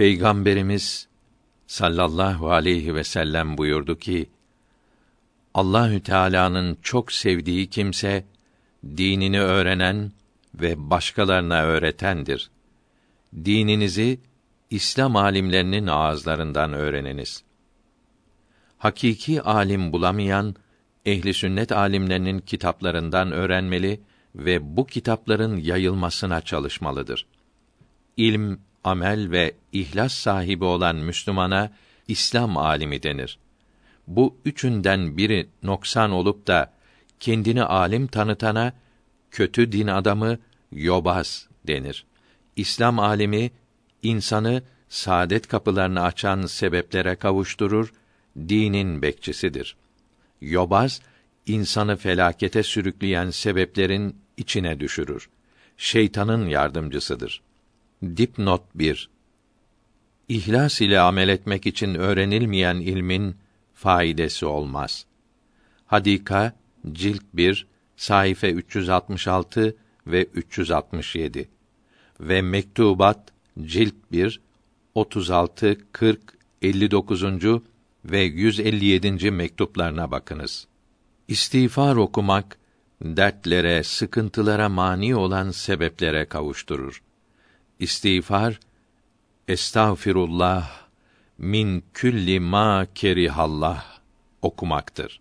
Peygamberimiz sallallahu aleyhi ve sellem buyurdu ki: Allahü Teala'nın çok sevdiği kimse dinini öğrenen ve başkalarına öğretendir. Dininizi İslam alimlerinin ağızlarından öğreniniz. Hakiki alim bulamayan ehli sünnet alimlerinin kitaplarından öğrenmeli ve bu kitapların yayılmasına çalışmalıdır. İlm, amel ve ihlas sahibi olan Müslümana İslam alimi denir. Bu üçünden biri noksan olup da kendini alim tanıtana kötü din adamı yobaz denir. İslam alimi insanı saadet kapılarını açan sebeplere kavuşturur, dinin bekçisidir. Yobaz insanı felakete sürükleyen sebeplerin içine düşürür. Şeytanın yardımcısıdır. Dipnot 1 İhlas ile amel etmek için öğrenilmeyen ilmin faidesi olmaz. Hadika cilt 1 sayfa 366 ve 367 ve Mektubat cilt 1 36 40 59. ve 157. mektuplarına bakınız. İstiğfar okumak dertlere, sıkıntılara mani olan sebeplere kavuşturur. İstiğfar Estağfirullah min külli ma kerihallah okumaktır.